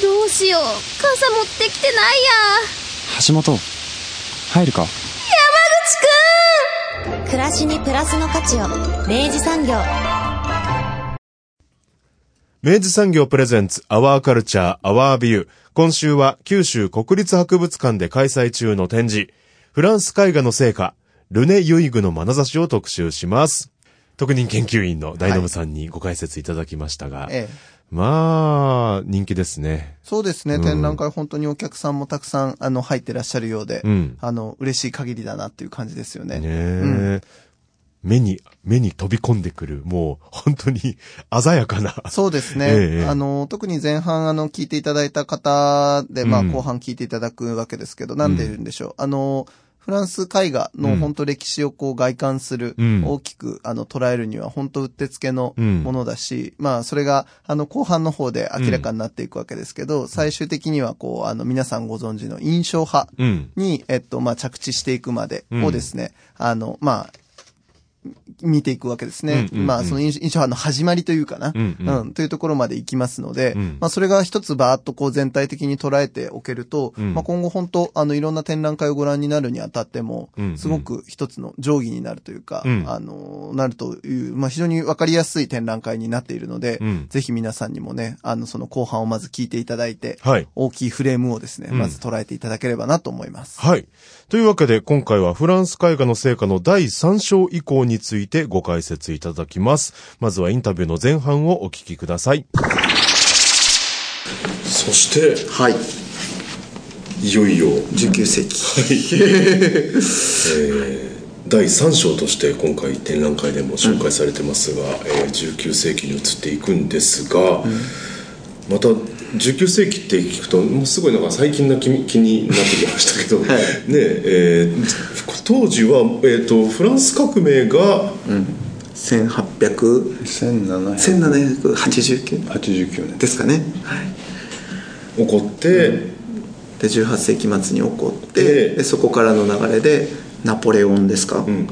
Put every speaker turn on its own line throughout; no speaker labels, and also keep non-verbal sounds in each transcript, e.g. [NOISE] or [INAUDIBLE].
どうしよう。傘持ってきてないや。
橋本、入るか？
山口
暮らしにプラスの価値を。明治産業。
明治産業プレゼンツアワーカルチャーアワービュー。今週は九州国立博物館で開催中の展示、フランス絵画の成果、ルネ・ユイグの眼差しを特集します。特任研究員の大ノブさんにご解説いただきましたが、
ええ、
まあ、人気ですね。
そうですね、
うん
展覧会本当にお客さんもたくさん、あの、入ってらっしゃるようで、
うん
あの、嬉しい限りだなっていう感じですよね。
ねえ、目に、目に飛び込んでくる、もう、本当に鮮やかな。
そうですね。
ええ
あの、特に前半、あの、聞いていただいた方で、まあ、
うん
後半聞いていただくわけですけど、なんで言うんでしょう。あの、フランス絵画の
うん。
本当歴史をこう外観する、
うん。
大きくあの捉えるには本当うってつけの
うん。
ものだし、まあそれがあの後半の方で明らかになっていくわけですけど、最終的にはこうあの皆さんご存知の印象派
うん。
に、えっと、まあ、着地していくまで
うん
をですね、あの、まあ、見ていくわけですね。
うんうんうん。
まあ、その印象派の始まりというかな、
うんうん。
というところまで行きますので、
うん。
まあ、それが一つバーッとこう全体的に捉えておけると、
うん。
まあ、今後本当、あの、いろんな展覧会をご覧になるにあたっても
うんう、ん。
すごく一つの定規になるというか、
うん。
あの、なるという、まあ、非常にわかりやすい展覧会になっているので、
うん。
ぜひ皆さんにもね、あの、その後半をまず聞いていただいて、
はい。
大きいフレームをですね、
うん。
まず捉えていただければなと思います。
はい。というわけで、今回はフランス絵画の成果の第3章以降についてご解説いただきます。まずはインタビューの前半をお聞きください。そして、
はい。
いよいよ、
19世紀。
第3章として今回展覧会でも紹介されてますが、えー19世紀に移っていくんですが、また19世紀って聞くともうすごいなんか最近な気に気になってきましたけど、[LAUGHS] ねえー当時は、えー、とフランス革命が
1800
1789
1789年ですかね。はい。
起こって、
で、18世紀末に起こって、
で
でそこからの流れで、ナポレオンですか、
うん。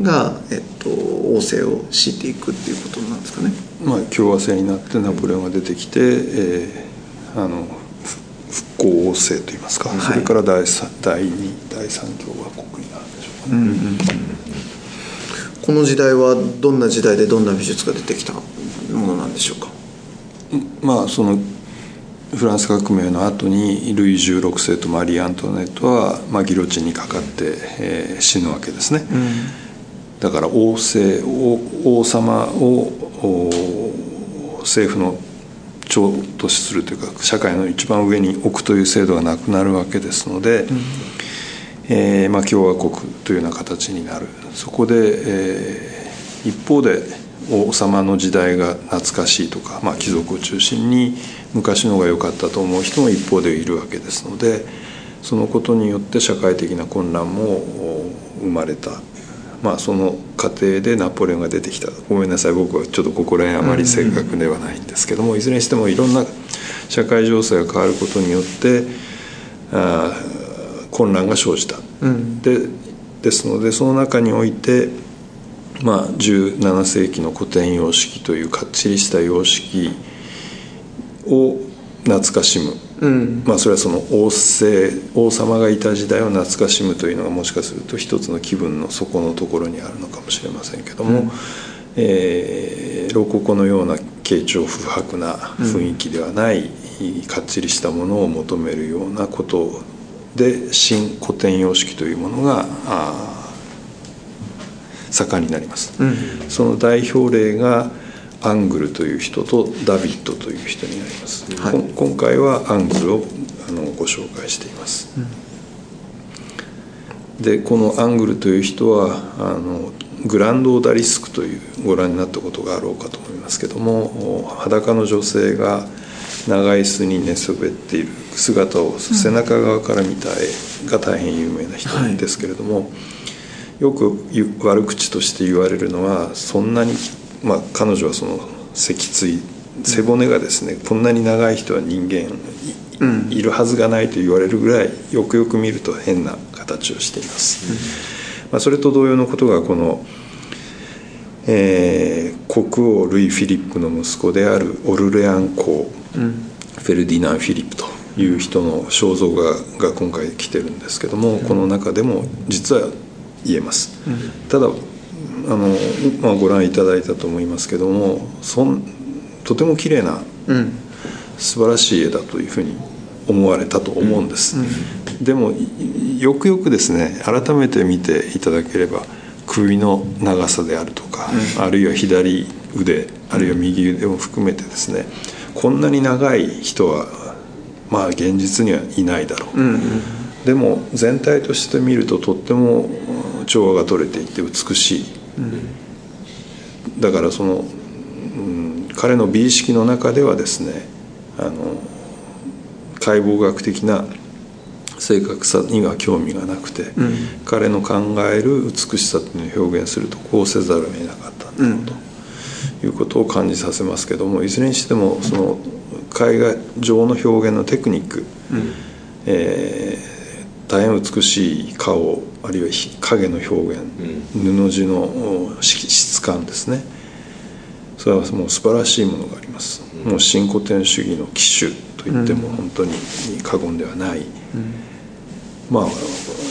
が、えっと、王政を敷いていくっていうことなんですかね。
まあ共和制になってナポレオンが出てきて、えーあのふ復興王政といいますか、
はい。
それから第三第二第三共和国になるんでしょうかね、
この時代はどんな時代でどんな美術が出てきたものなんでしょうか？
まあそのフランス革命の後にルイ16世とマリー・アントワネットは、まあ、ギロチンにかかって、えー死ぬわけですね、だから王政王王様をお政府の長とするというか社会の一番上に置くという制度がなくなるわけですので、えーまあ、共和国というような形になる。そこで、えー一方で王様の時代が懐かしいとか、まあ、貴族を中心に昔の方が良かったと思う人も一方でいるわけですのでそのことによって社会的な混乱もお生まれた、まあ、その過程でナポレオンが出てきた。ごめんなさい。僕はちょっとここら辺あまり正確ではないんですけどもいずれにしてもいろんな社会情勢が変わることによってあー混乱が生じた。でですのでその中においてまあ、17世紀の古典様式というかっちりした様式を懐かしむ、まあ、それはその王政王様がいた時代を懐かしむというのがもしかすると一つの気分の底のところにあるのかもしれませんけども、えーロココのような慶長不白な雰囲気ではない、かっちりしたものを求めるようなことで新古典様式というものが盛んになります、その代表例がアングルという人とダビッドという人になります、
はい。
今回はアングルをあのご紹介しています、でこのアングルという人はあのグランド・オダリスクというご覧になったことがあろうかと思いますけども裸の女性が、長い椅子に寝そべっている姿を背中側から見た絵が大変有名な人ですけれども、よく言う悪口として言われるのはそんなに、まあ、彼女はその脊椎背骨がですねこんなに長い人は人間い,、るはずがないと言われるぐらいよくよく見ると変な形をしています。まあ、それと同様のことがこの、えー国王ルイ・フィリップの息子であるオルレアン公、フェルディナン・フィリップという人の肖像画が今回来てるんですけども、この中でも実は言えます、ただあの、まあ、ご覧いただいたと思いますけどもそんとても綺麗な
うん。
素晴らしい絵だというふうに思われたと思うんです、でもいよくよくですね改めて見ていただければ首の長さであるとか、あるいは左腕あるいは右腕も含めてですねこんなに長い人はまあ現実にはいないだろう、でも全体として見るととってもうん調和が取れていて美しい、だからその、うん彼の美意識の中ではですねあの解剖学的な正確さには興味がなくて、彼の考える美しさっていうのを表現するとこうせざるを得なかったんだろうということを感じさせますけどもいずれにしてもその絵画上の表現のテクニック、えー大変美しい顔あるいはひ影の表現、布地の質感ですね。それはもう素晴らしいものがあります、もう新古典主義の機種と言っても本当に過言ではない、まあ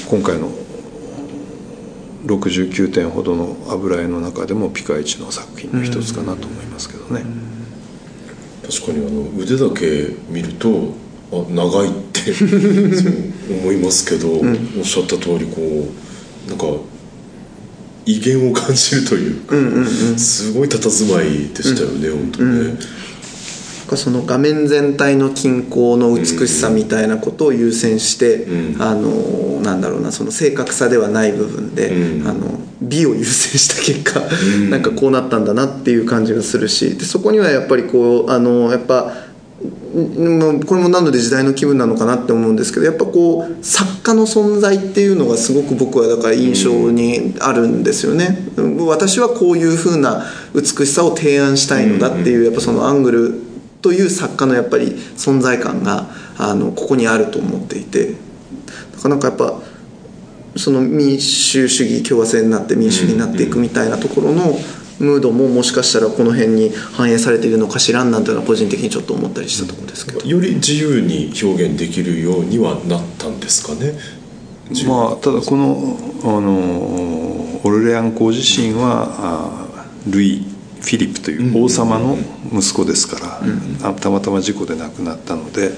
今回の69点ほどの油絵の中でもピカイチの作品の一つかなと思いますけどね、
確かにあの腕だけ見るとあ長いって [LAUGHS] 思いますけど、おっしゃった通りこうなんか威厳を感じるというか、すごい佇まいでしたよね、本当にね、
その画面全体の均衡の美しさみたいなことを優先して、
うん。
あのなんだろうなその正確さではない部分で、
うん。
あの美を優先した結果、なんかこうなったんだなっていう感じがするしでそこにはやっぱりこうあのやっぱんもうこれもなので時代の気分なのかなって思うんですけどやっぱこう作家の存在っていうのがすごく僕はだから印象にあるんですよね、私はこういう風な美しさを提案したいのだっていうやっぱそのアングルという作家のやっぱり存在感があのここにあると思っていてなかなかやっぱその民主主義共和制になって民主主義になっていくみたいなところのムードももしかしたらこの辺に反映されているのかしらんなんていうのは個人的にちょっと思ったりしたところですけど。
より自由に表現できるようにはなったんですかね？
まあただこのあのオルレアン公自身はあルイ・フィリップという王様の息子ですから、あたまたま事故で亡くなったので、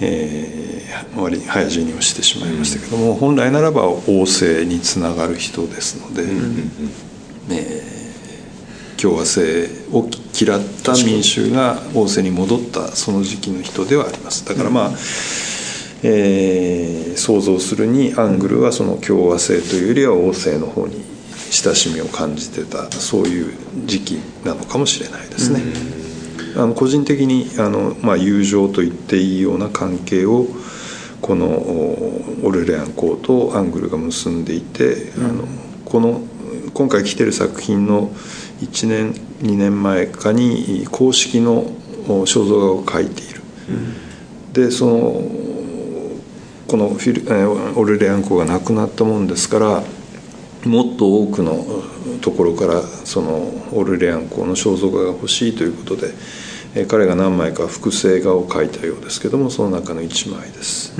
えー割に早死にをしてしまいましたけども、本来ならば王政につながる人ですので、えー共和制を嫌った民衆が王政に戻ったその時期の人ではありますだからまあ、えー想像するにアングルはその共和制というよりは王政の方に親しみを感じてたそういう時期なのかもしれないですね。あの個人的にあの、まあ、友情と言っていいような関係をこのおオルレアン公とアングルが結んでいて、あのこの今回来てる作品の1年2年前かに公式のお肖像画を描いている。でそのこのフィルえーオルレアン公が亡くなったもんですからもっと多くのところからそのオルレアン公の肖像画が欲しいということで、えー彼が何枚か複製画を描いたようですけどもその中の1枚です。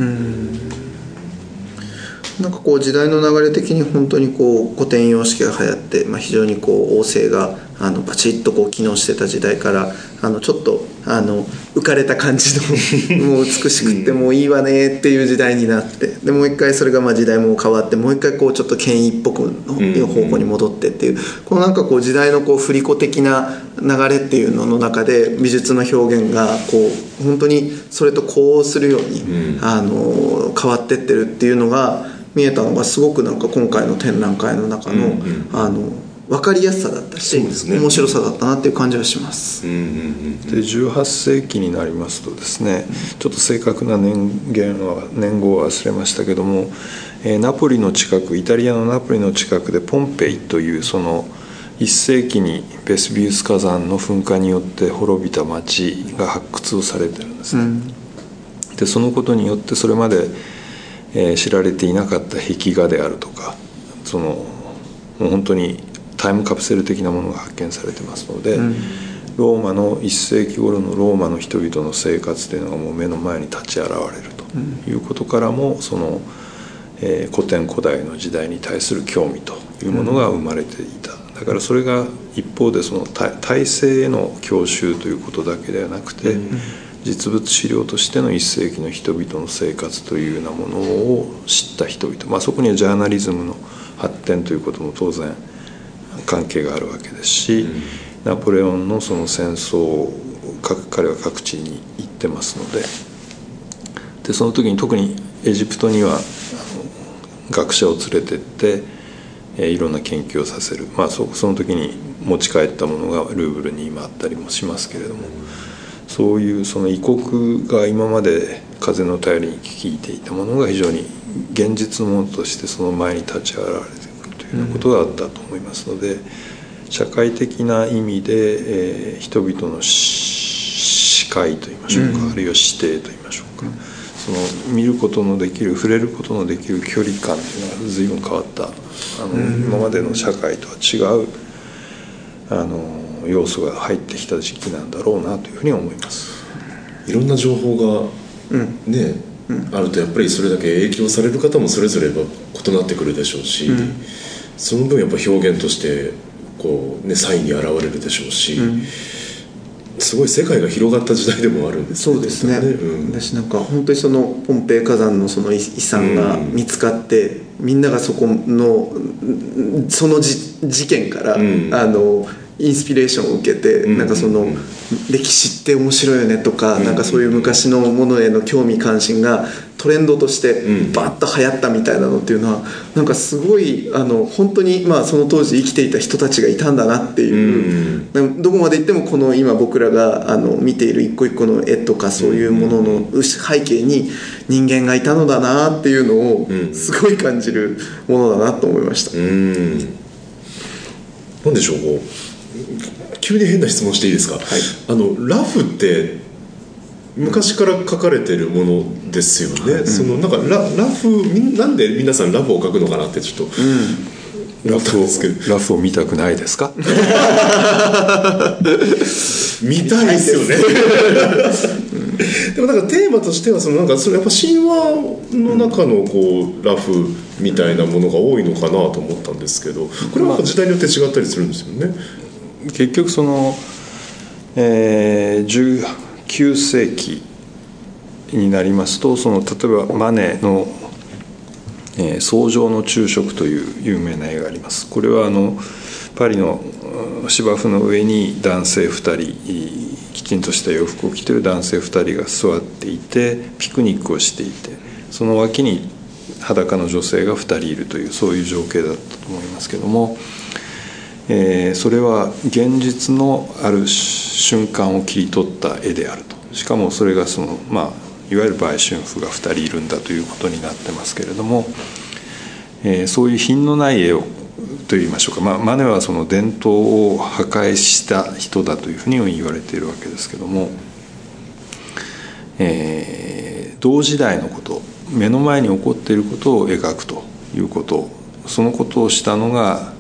なんかこう時代の流れ的に本当にこう古典様式が流行って、まあ、非常にこう王政があのバチッとこう機能してた時代からあのちょっとあの浮かれた感じの。[LAUGHS] もう美しくってもういいわねっていう時代になって。でもう一回それがまあ時代も変わってもう一回こうちょっと権威っぽくの方向に戻ってっていう。このなんかこう時代のこう振り子的な流れっていうのの中で美術の表現がこう本当にそれと呼応するように、あの変わってってるっていうのが見えたのがすごくなんか今回の展覧会の中の,、あの分かりやすさだったし、
ね。
面白さだったなっていう感じはします、
うんうんうん
で18世紀になりますとですねちょっと正確な年限は年号は忘れましたけども、えーナポリの近くイタリアのナポリの近くでポンペイというその1世紀にベスビウス火山の噴火によって滅びた町が発掘をされてるんですね、でそのことによってそれまで、えー知られていなかった壁画であるとかそのもう本当にタイムカプセル的なものが発見されてますので、ローマの1世紀頃のローマの人々の生活というのがもう目の前に立ち現れるということからもその、えー古典古代の時代に対する興味というものが生まれていた、だからそれが一方でその体体制への郷愁ということだけではなくて、実物資料としての1世紀の人々の生活というようなものを知った人々、まあ、そこにはジャーナリズムの発展ということも当然関係があるわけですし、ナポレオンのその戦争を彼は各地に行ってますのででその時に特にエジプトには学者を連れてって、えいろんな研究をさせる、まあ、そその時に持ち帰ったものがルーブルに今あったりもしますけれどもそういうその異国が今まで風の頼りに聞いていたものが非常に現実のものとしてその前に立ち現れてくるというようなことがあったと思いますので、社会的な意味で、えー人々のし視界といいましょうか、あるいは視程といいましょうか、その見ることのできる触れることのできる距離感というのが随分変わったあの、今までの社会とは違うあの要素が入ってきた時期なんだろうなというふうに思います。
いろんな情報がね、あるとやっぱりそれだけ影響される方もそれぞれが異なってくるでしょうし、その分やっぱ表現としてこうね際に現れるでしょうし、すごい世界が広がった時代でもあるんです
そうですね、
うん。
私なんか本当にそのポンペイ火山のその遺遺産が見つかって、みんながそこのんそのじ事件から、
ん。
あのインスピレーションを受けて、
ん
なんかその、
うん
歴史って面白いよねとか、なんかそういう昔のものへの興味関心がトレンドとして
うん。
バッと流行ったみたいなのっていうのはなんかすごいあの本当にまあその当時生きていた人たちがいたんだなっていう、でもどこまで行ってもこの今僕らがあの見ている一個一個の絵とかそういうものの背景に人間がいたのだなっていうの
うん。
をすごい感じるものだなと思いました。
うん。なんでしょう急に変な質問していいですか、あのラフって昔から書かれてるものですよね、そのなんかララフなんで皆さんラフを書くのかなってちょっと思ったん
ラフをラフを見たくないですか？[LAUGHS]
見たいですよね。[LAUGHS] でもなんかテーマとしてはそのなんかそれやっぱ神話の中のこうラフみたいなものが多いのかなと思ったんですけどこれは時代によって違ったりするんですよね、
結局その、えー19世紀になりますとその例えばマネの「えー草上の昼食」という有名な絵がありますこれはあのパリの芝生の上に男性2人きちんとした洋服を着てる男性2人が座っていてピクニックをしていてその脇に裸の女性が2人いるというそういう情景だったと思いますけども。えーそれは現実のある瞬間を切り取った絵であると。しかもそれがそのまあいわゆる売春婦が2人いるんだということになってますけれども、えーそういう品のない絵をといいましょうか、まあ、マネはその伝統を破壊した人だというふうに言われているわけですけども、えー同時代のこと目の前に起こっていることを描くということそのことをしたのが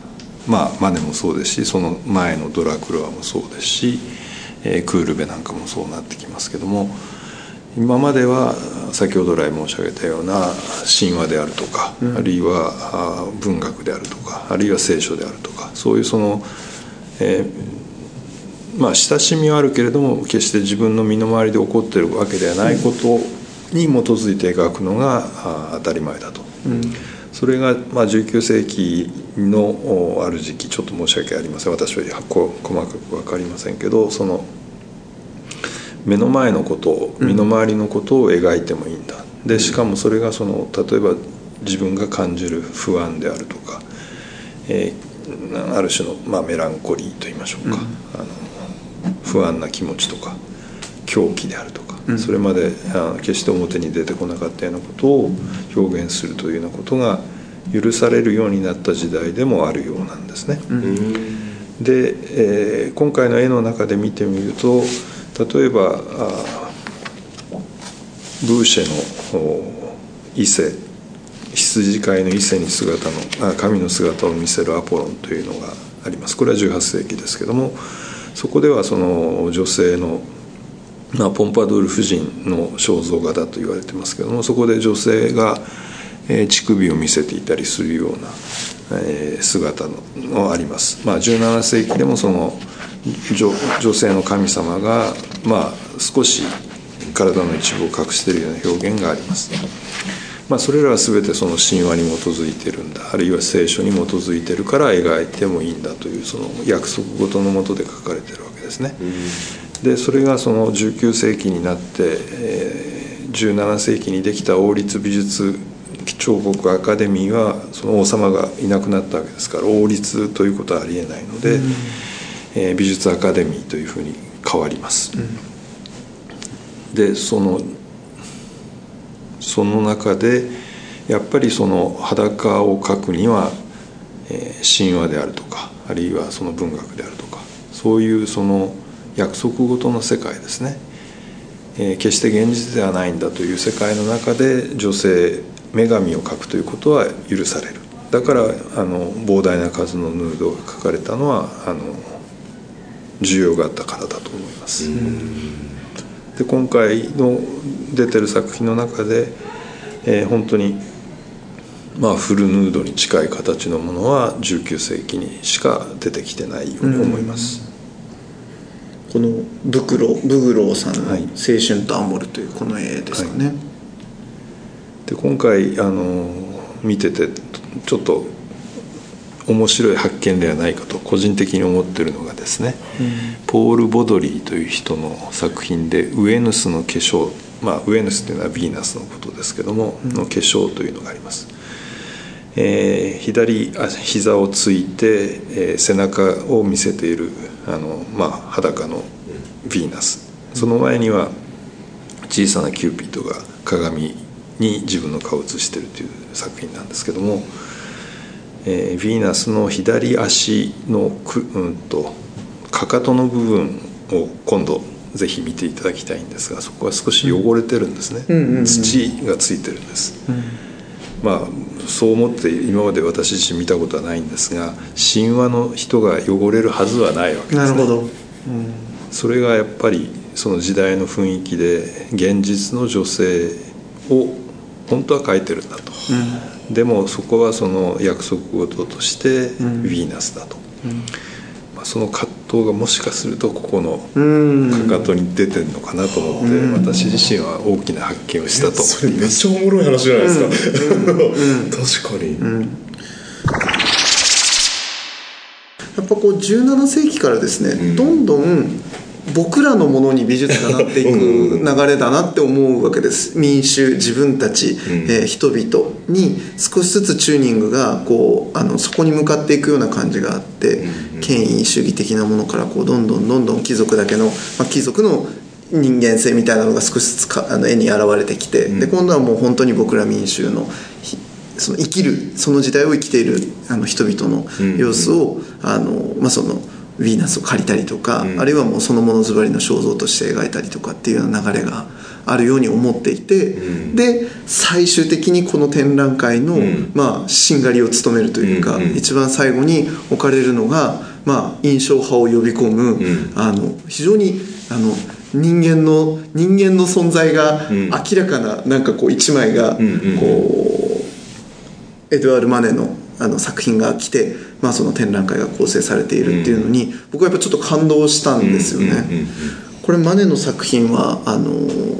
まあマネもそうですしその前のドラクロワもそうですし、えークールベなんかもそうなってきますけども今までは先ほど来申し上げたような神話であるとか、あるいは文学であるとかあるいは聖書であるとかそういうその、えーまあ親しみはあるけれども決して自分の身の回りで起こっているわけではないことに基づいて描くのがあ当たり前だと、それが、まあ、19世紀のおある時期ちょっと申し訳ありません。私は細かく分かりませんけどその目の前のことを身の回りのことを描いてもいいんだ、でしかもそれがその例えば自分が感じる不安であるとか、えーある種の、まあ、メランコリーと言いましょうか、あの不安な気持ちとか狂気であるとか、それまであ決して表に出てこなかったようなことを表現するというようなことが許されるようになった時代でもあるようなんですね。で、えー今回の絵の中で見てみると例えばあブーシェのお伊勢羊飼いの伊勢に姿のあ神の姿を見せるアポロンというのがありますこれは18世紀ですけどもそこではその女性の、まあ、ポンパドゥール夫人の肖像画だと言われてますけどもそこで女性が、えー乳首を見せていたりするような、えー姿ののあります、まあ、17世紀でもその女女性の神様が、まあ、少し体の一部を隠しているような表現があります。まあ、それらは全てその神話に基づいてるんだ。あるいは聖書に基づいてるから描いてもいいんだというその約束事のもとで書かれてるわけですね。でそれがその19世紀になって、えー17世紀にできた王立美術彫刻アカデミーはその王様がいなくなったわけですから王立ということはありえないので、えー美術アカデミーというふうに変わります。でそのその中でやっぱりその裸を描くには、えー神話であるとかあるいはその文学であるとかそういうその約束事の世界ですね、えー決して現実ではないんだという世界の中で女性女神を描くということは許される。だからあの膨大な数のヌードが描かれたのはあの需要があったからだと思います。で今回の出てる作品の中で、えー本当にまあフルヌードに近い形のものは19世紀にしか出てきてないように思います、
このブクロブグローさんの
はい「
青春とアモル」というこの絵ですかね、
で今回あの見ててちょっと面白い発見ではないかと個人的に思ってるのがですね、ポール・ボドリーという人の作品で「ウエヌスの化粧」まあウエヌスというのはヴィーナスのことですけども、の化粧というのがあります。えー左あ膝をついて、えー背中を見せているあの、まあ、裸のヴィーナス。その前には小さなキューピッドが鏡に自分の顔を映しているという作品なんですけども、えーヴィーナスの左足のく、うん、とかかとの部分を今度ぜひ見ていただきたいんですがそこは少し汚れてるんですね、土がついてるんです、まあそう思って今まで私自身見たことはないんですが神話の人が汚れるはずはないわけですね。
なるほど。
それがやっぱりその時代の雰囲気で現実の女性を本当は描いてるんだと、でもそこはその約束事としてヴィーナスだと、まあ、その葛藤がもしかするとここのかかとに出てるのかなと思って、私自身は大きな発見をしたと
それめっちゃおもろい話じゃないですか、確かに、
やっぱこう17世紀からですね、どんどん僕らのものに美術がなっていく流れだなって思うわけです。民衆自分たち、えー人々に少しずつチューニングがこうあのそこに向かっていくような感じがあって、権威主義的なものからこうどんどんどんどん貴族だけの、まあ、貴族の人間性みたいなのが少しずつかあの絵に現れてきて、で今度はもう本当に僕ら民衆のひその生きるその時代を生きているあの人々の様子を、あのまあ、そのヴィーナスを借りたりとか、あるいはもうそのものづばりの肖像として描いたりとかっていうような流れがあるように思っていて、で最終的にこの展覧会の、まあ、しんがりを務めるというか、一番最後に置かれるのが、まあ、印象派を呼び込む、あの非常にあの人間の人間の存在が明らかななんかこう一枚がこうエドワール・マネのあの作品が来て、まあ、その展覧会が構成されているっていうのに、僕はやっぱちょっと感動したんですよね。これマネの作品はあの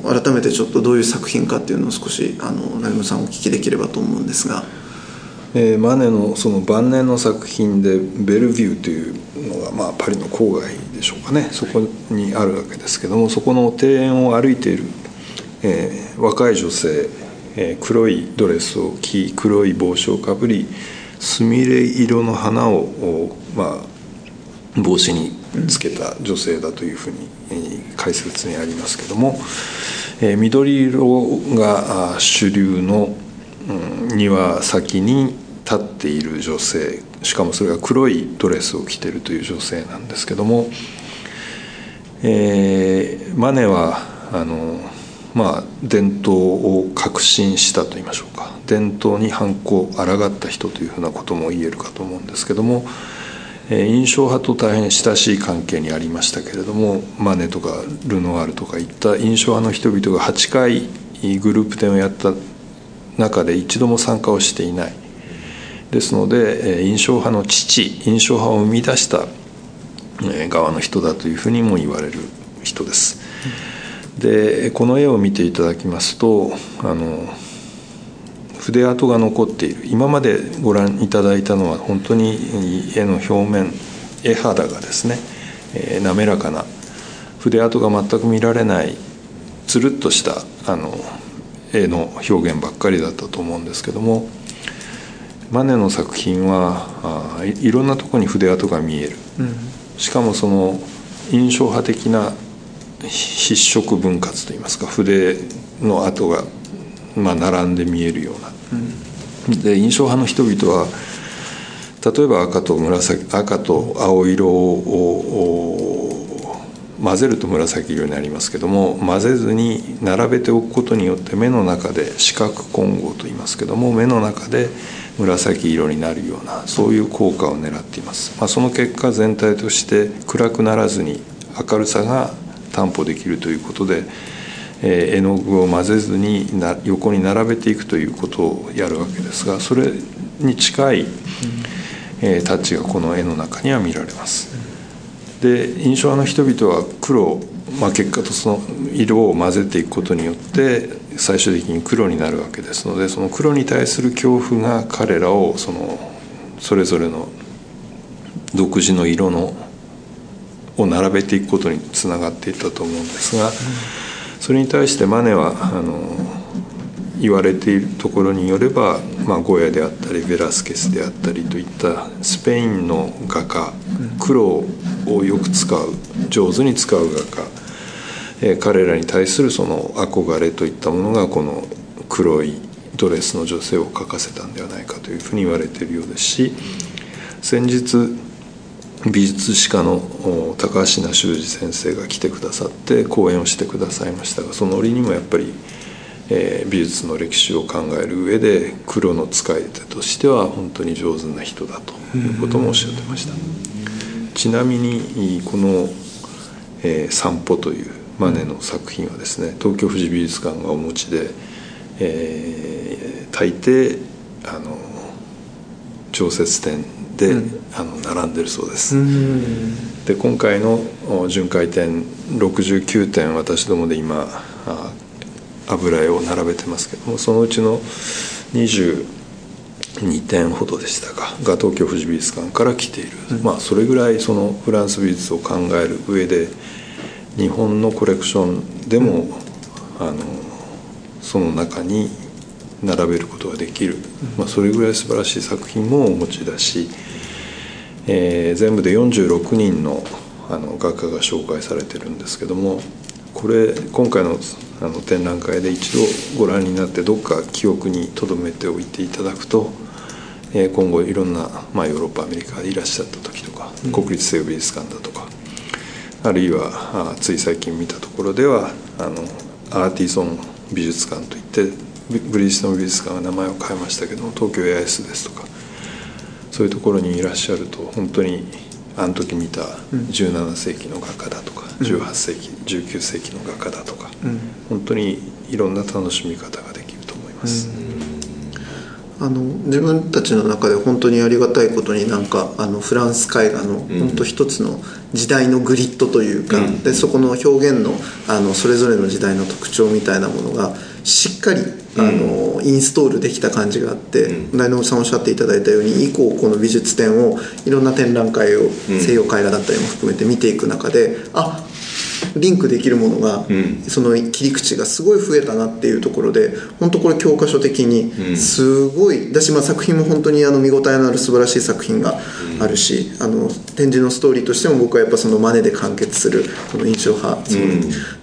改めてちょっとどういう作品かっていうのを少しあの成村さんお聞きできればと思うんですが。
えーマネのその晩年の作品でベルビューというのが、まあ、パリの郊外でしょうかねそこにあるわけですけどもそこの庭園を歩いている、えー若い女性、えー黒いドレスを着黒い帽子をかぶりすみれ色の花を、まあ、帽子につけた女性だというふうに解説にありますけども、えー緑色が主流の、うん庭先に立っている女性しかもそれが黒いドレスを着てるという女性なんですけども、えーマネはあのまあ伝統を革新したと言いましょうか。伝統に反抗抗った人というふうなことも言えるかと思うんですけども、え印象派と大変親しい関係にありましたけれどもマネとかルノワールとかいった印象派の人々が8回グループ展をやった中で一度も参加をしていないですのでえ印象派の父印象派を生み出したえ側の人だというふうにも言われる人です。でこの絵を見ていただきますとあの筆跡が残っている。今までご覧いただいたのは本当に絵の表面絵肌がですね、えー滑らかな筆跡が全く見られないつるっとしたあの絵の表現ばっかりだったと思うんですけどもマネの作品はあいいろんなところに筆跡が見える、しかもその印象派的な筆色分割といいますか筆の跡が、まあ、並んで見えるような、で印象派の人々は例えば赤と紫赤と青色を混ぜると紫色になりますけども混ぜずに並べておくことによって目の中で視覚混合と言いますけども目の中で紫色になるようなそういう効果を狙っています、まあ、その結果全体として暗くならずに明るさが担保できるということで、絵の具を混ぜずにな横に並べていくということをやるわけですがそれに近い、えータッチがこの絵の中には見られます。で印象派の人々は黒、まあ、結果とその色を混ぜていくことによって最終的に黒になるわけですのでその黒に対する恐怖が彼らをそのそれぞれの独自の色のを並べていくことにつながっていったと思うんですがそれに対してマネはあの言われているところによれば、まあ、ゴヤであったりベラスケスであったりといったスペインの画家黒をよく使う上手に使う画家、えー彼らに対するその憧れといったものがこの黒いドレスの女性を描かせたんではないかというふうに言われているようですし先日美術史家の高橋名修二先生が来てくださって講演をしてくださいましたがその折にもやっぱり、えー美術の歴史を考える上で黒の使い手としては本当に上手な人だということもおっしゃってました。ちなみにこの「えー散歩」というマネの作品はですね東京富士美術館がお持ちで、えー大抵あの常設展で、あの並んでるそうです、で今回のお巡回展69点私どもで今あ油絵を並べてますけどもそのうちの22点ほどでしたかが東京富士美術館から来ている、まあそれぐらいそのフランス美術を考える上で日本のコレクションでも、あのその中に並べることができる、まあ、それぐらい素晴らしい作品もお持ちだし、えー全部で46人のあの画家が紹介されてるんですけどもこれ今回のあの展覧会で一度ご覧になってどっか記憶に留めておいていただくと、えー今後いろんな、まあ、ヨーロッパアメリカでいらっしゃった時とか、国立西洋美術館だとかあるいはあつい最近見たところではあのアーティソン美術館といってブブリヂストン美術館が名前を変えましたけども東京 AIS ですとかそういうところにいらっしゃると本当にあの時見た17世紀の画家だとか、18世紀19世紀の画家だとか、本当にいろんな楽しみ方ができると思います。
あの自分たちの中で本当にありがたいことになんかあのフランス絵画の本当一つの時代のグリッドというか、でそこの表現のあのそれぞれの時代の特徴みたいなものがしっかりあの、インストールできた感じがあって大野さんおっしゃっていただいたように以降この美術展をいろんな展覧会を西洋絵画だったりも含めて見ていく中であリンクできるものが、
ん。
その切り口がすごい増えたなっていうところで本当これ教科書的にすごい、だしまあ作品も本当にあの見応えのある素晴らしい作品があるし、あの展示のストーリーとしても僕はやっぱそのマネで完結するこの印象派、その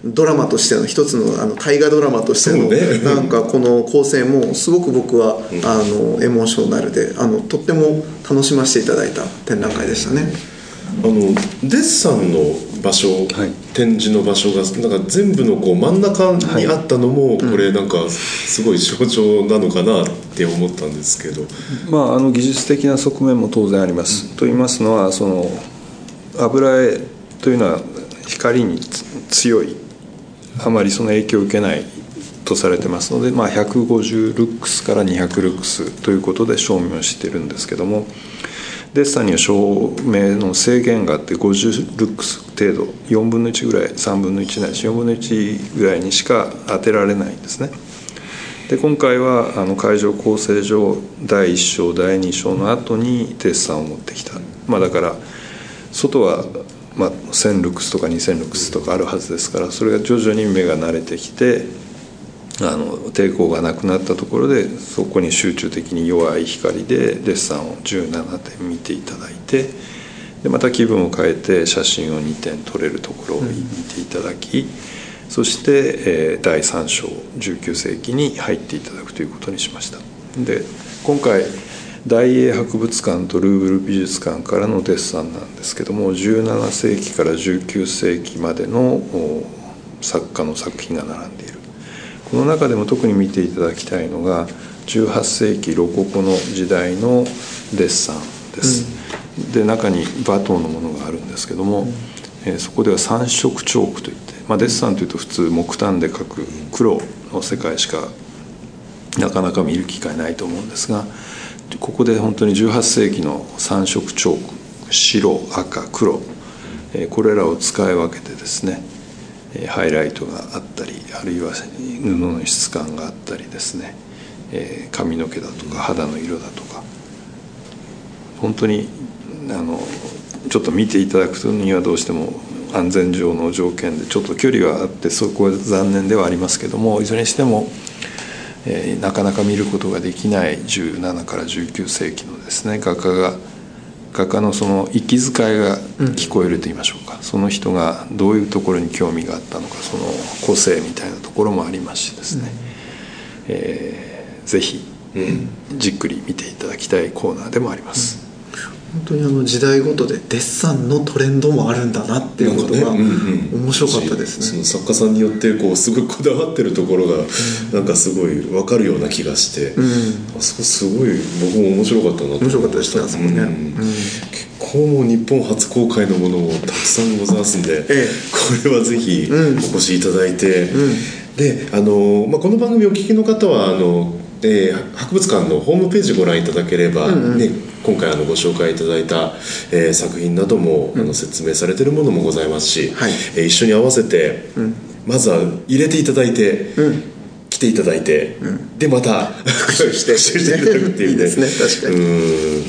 ドラマとしての一つのあの大河ドラマとしての、なんかこの構成もすごく僕は、あのエモーショナルであのとっても楽しませていただいた展覧会でしたね。
あのデッサンの場所、
はい。
展示の場所がなんか全部のこう真ん中にあったのも、これなんかすごい象徴なのかなって思ったんですけど、
まあ、あの技術的な側面も当然あります。と言いますのはその油絵というのは光につ強いあまりその影響を受けないとされてますので、まあ、150ルックスから200ルックスということで証明をしているんですけどもデッサンには照明の制限があって50ルックス程度4分の1ぐらい3分の1ないし4分の1ぐらいにしか当てられないんですね。で今回はあの会場構成上第1章第2章の後にデッサンを持ってきた、まあ、だから外は、まあ、1000ルックスとか2000ルックスとかあるはずですからそれが徐々に目が慣れてきてあの抵抗がなくなったところでそこに集中的に弱い光でデッサンを17点見ていただいてでまた気分を変えて写真を2点撮れるところを見ていただき、そして、えー第3章19世紀に入っていただくということにしました。で今回大英博物館とルーブル美術館からのデッサンなんですけども17世紀から19世紀までの作家の作品が並んでいる。この中でも特に見ていただきたいのが18世紀ロココの時代のデッサンです、で中にバトーのものがあるんですけども、えーそこでは三色チョークといって、まあ、デッサンというと普通木炭で描く黒の世界しかなかなか見る機会ないと思うんですがここで本当に18世紀の三色チョーク白赤黒、えーこれらを使い分けてですねえーハイライトがあったりあるいは布の質感があったりですね、え髪の毛だとか肌の色だとか。本当にあのちょっと見ていただくにはどうしても安全上の条件でちょっと距離はあってそこは残念ではありますけどもいずれにしても、えーなかなか見ることができない17から19世紀のですね画家が画家のその息遣いが聞こえると言いましょうか、その人がどういうところに興味があったのかその個性みたいなところもありますしですね、えーぜひじっくり見ていただきたいコーナーでもあります。
本当にあの時代ごとでデッサンのトレンドもあるんだなっていうことが面白かったですね。
その作家さんによってこうすごいこだわってるところがなんかすごい分かるような気がして、あそこすごい僕も面白かったなと思いま
面白かったですねあそこね
うん
うん
結構もう日本初公開のものもたくさんございますんで、
ええ。
これはぜひ
うん。
お越しいただいて、であの、まあ、この番組お聞きの方はあの、えー博物館のホームページご覧いただければ、ね、今回あのご紹介いただいた、えー作品なども、あの説明されているものもございますし、
はい。
えー一緒に合わせて、まずは入れていただいて、来ていただいて、でまた復習してしていただくっていう、
い [LAUGHS] いですね確かに
うん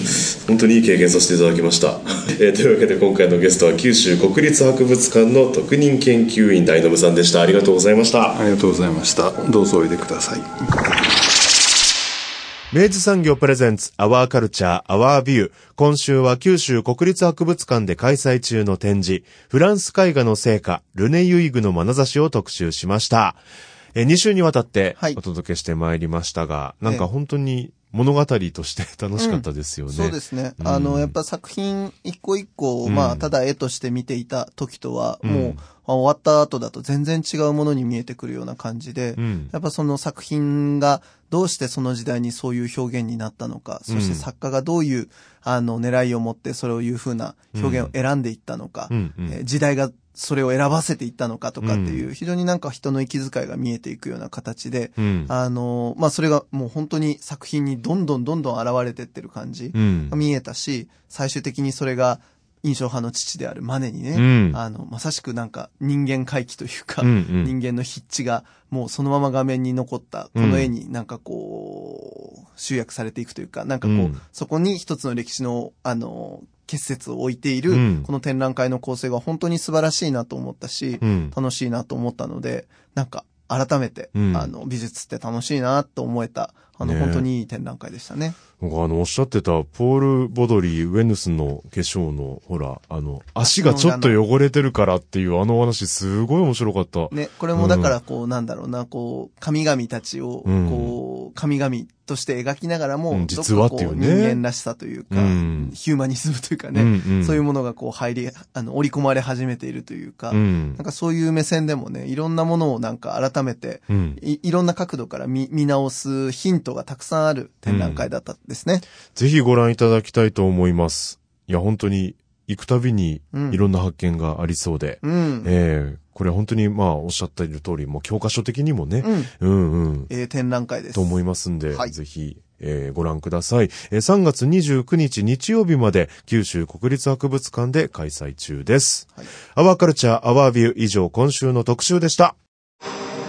本当にいい経験させていただきました、[LAUGHS] えーというわけで今回のゲストは九州国立博物館の特任研究員大信さんでしたありがとうございました
ありがとうございました。どうぞおいでください。
明治産業プレゼンツアワーカルチャーアワービュー。今週は九州国立博物館で開催中の展示、フランス絵画の成果、ルネ・ユイグの眼差しを特集しました。えー、2週にわたって
はい。
お届けしてまいりましたが、
え
なんか本当に物語として楽しかったですよね。
そうですね。
うん。
あの、やっぱ作品一個一個を、
うん。
まあ、ただ絵として見ていた時とは、
うん。
もう、まあ終わった後だと全然違うものに見えてくるような感じで、
うん。
やっぱその作品がどうしてその時代にそういう表現になったのか、そして作家がどういう、あの、狙いを持ってそれをいう風な表現を選んでいったのか、
うん。うん。
えー時代がそれを選ばせていったのかとかっていう、非常になんか人の息遣いが見えていくような形で、
うん。
あの、まあ、それがもう本当に作品にどんどんどんどん現れてってる感じ
うん。
が見えたし、最終的にそれが印象派の父であるマネにね、
うん。
あの、まさしくなんか人間回帰というか、
うんうん。
人間の筆致がもうそのまま画面に残った、この絵になんかこう、集約されていくというか、なんかこう、
うん。
そこに一つの歴史の、あの、
結節を置いている
うん、
この展覧会の構成が本当に素晴らしいなと思ったし、
うん。
楽しいなと思ったので、なんか、改めて、
うん。
あの、美術って楽しいなと思えた、あの、
ね。
本当にいい展覧会でしたね。
僕あの、おっしゃってた、ポール・ボドリー・ウェヌスの化粧の、ほら、あの、足がちょっと汚れてるからっていうあのお話、すごい面白かった。
ね、これもだからこう、なんだろうな、こう、神々たちを、
うん
こう、神々として描きながらも、
うん実はっていうね。
人間らしさというか、
うん。
ヒューマニズムというかね、
うんうん。
そういうものがこう入り、あの、織り込まれ始めているというか、
うん。
なんかそういう目線でもね、いろんなものをなんか改めて、
うん。
いいろんな角度から見見直すヒントがたくさんある展覧会だったですね。
ぜひご覧いただきたいと思います。いや、本当に、行くたびに
うん。
いろんな発見がありそうで、
うん。
ええこれ本当にまあおっしゃっている通り、もう教科書的にもね、
うん。
うんうん、
えー展覧会です。
と思いますんで、
はい
ぜひ、えーご覧ください、えー3月29日日曜日まで九州国立博物館で開催中です。
はい
アワーカルチャーアワービュー以上今週の特集でした。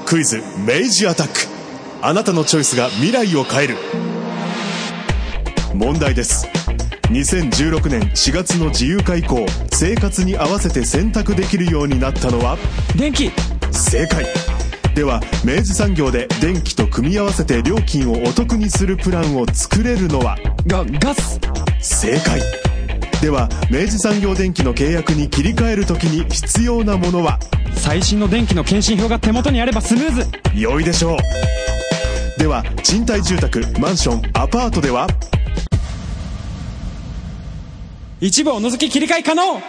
クイズ明治アタック。あなたのチョイスが未来を変える。問題です。2016年4月の自由化以降、生活に合わせて選択できるようになったのは？
電気。
正解。では明治産業で電気と組み合わせて料金をお得にするプランを作れるのは？
が、ガス。
正解。では明治産業電機の契約に切り替えるときに必要なものは？
最新の電気の検針票が手元にあればスムーズ。
良いでしょう。では賃貸住宅マンションアパートでは？
一部を除き切り替え可能。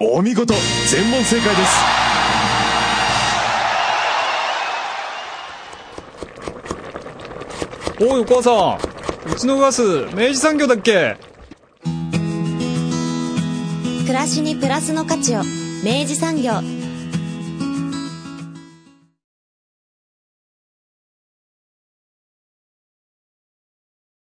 お見事全問正解です。
おいお母さん。うちのガス明治産業だっけ？
暮らしにプラスの価値を。明治産業